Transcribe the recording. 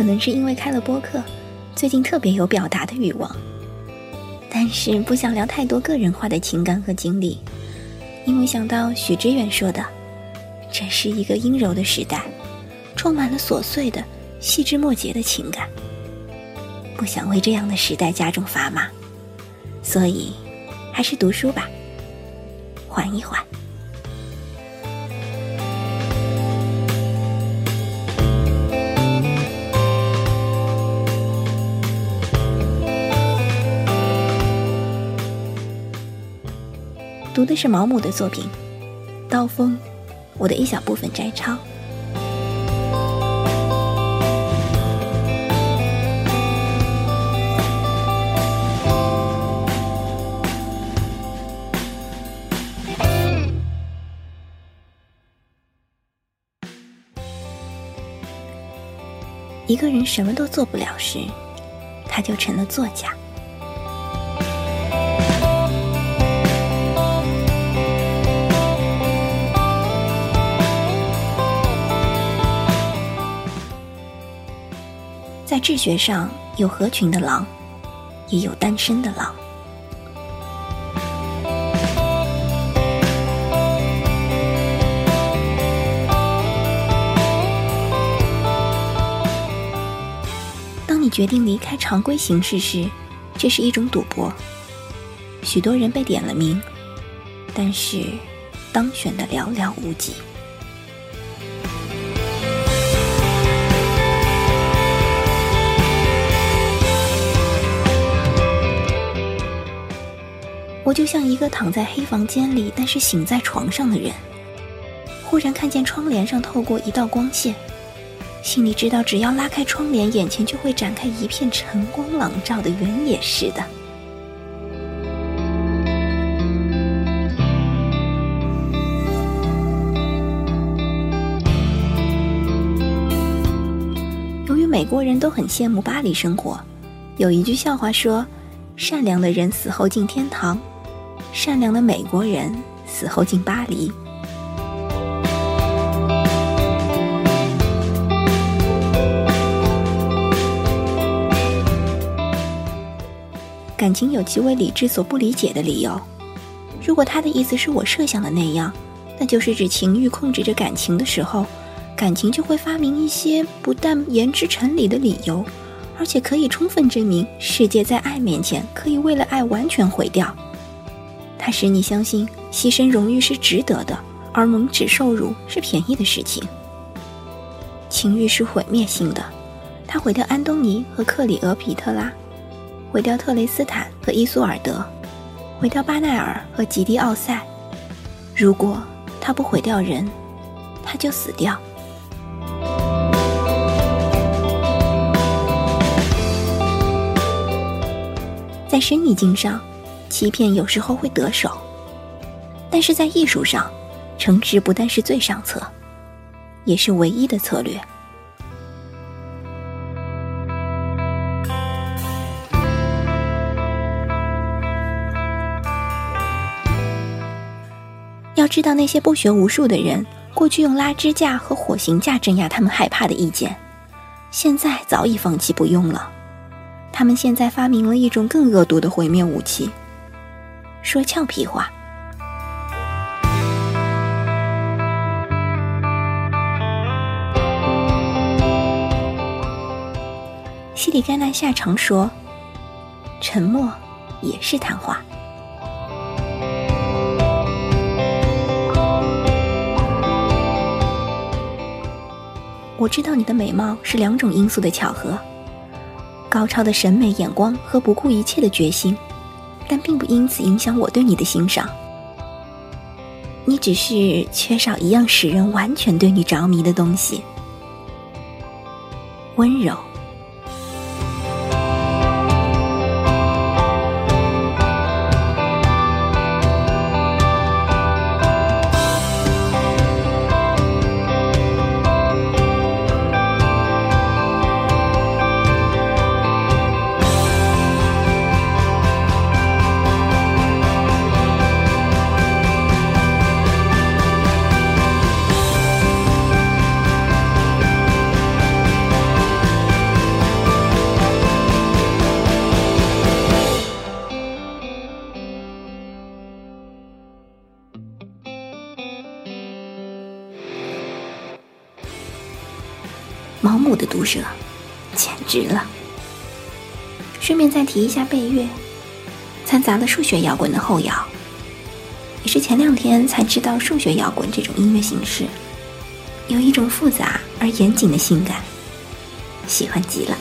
可能是因为开了播客，最近特别有表达的欲望，但是不想聊太多个人化的情感和经历，因为想到许知远说的，这是一个阴柔的时代，充满了琐碎的、细枝末节的情感，不想为这样的时代加重砝码，所以还是读书吧，缓一缓。的是毛姆的作品《刀锋》，我的一小部分摘抄。一个人什么都做不了时，他就成了作家。在治学上，有合群的狼，也有单身的狼。当你决定离开常规形式时，这是一种赌博。许多人被点了名，但是当选的寥寥无几。我就像一个躺在黑房间里，但是醒在床上的人。忽然看见窗帘上透过一道光线，心里知道，只要拉开窗帘，眼前就会展开一片晨光朗照的原野似的。由于美国人都很羡慕巴黎生活，有一句笑话说：“善良的人死后进天堂。”善良的美国人死后进巴黎。感情有极为理智所不理解的理由。如果他的意思是我设想的那样，那就是指情欲控制着感情的时候，感情就会发明一些不但言之成理的理由，而且可以充分证明世界在爱面前可以为了爱完全毁掉。它使你相信牺牲荣誉是值得的，而蒙耻受辱是便宜的事情。情欲是毁灭性的，它毁掉安东尼和克里俄皮特拉，毁掉特雷斯坦和伊苏尔德，毁掉巴奈尔和吉迪奥塞。如果它不毁掉人，它就死掉。在生意经上。欺骗有时候会得手，但是在艺术上，诚实不但是最上策，也是唯一的策略。要知道，那些不学无术的人，过去用拉支架和火刑架镇压他们害怕的意见，现在早已放弃不用了。他们现在发明了一种更恶毒的毁灭武器。说俏皮话。西里甘南夏常说：“沉默也是谈话。”我知道你的美貌是两种因素的巧合：高超的审美眼光和不顾一切的决心。但并不因此影响我对你的欣赏。你只是缺少一样使人完全对你着迷的东西——温柔。毛姆的毒舌，简直了。顺便再提一下贝乐，掺杂了数学摇滚的后摇，也是前两天才知道数学摇滚这种音乐形式，有一种复杂而严谨的性感，喜欢极了。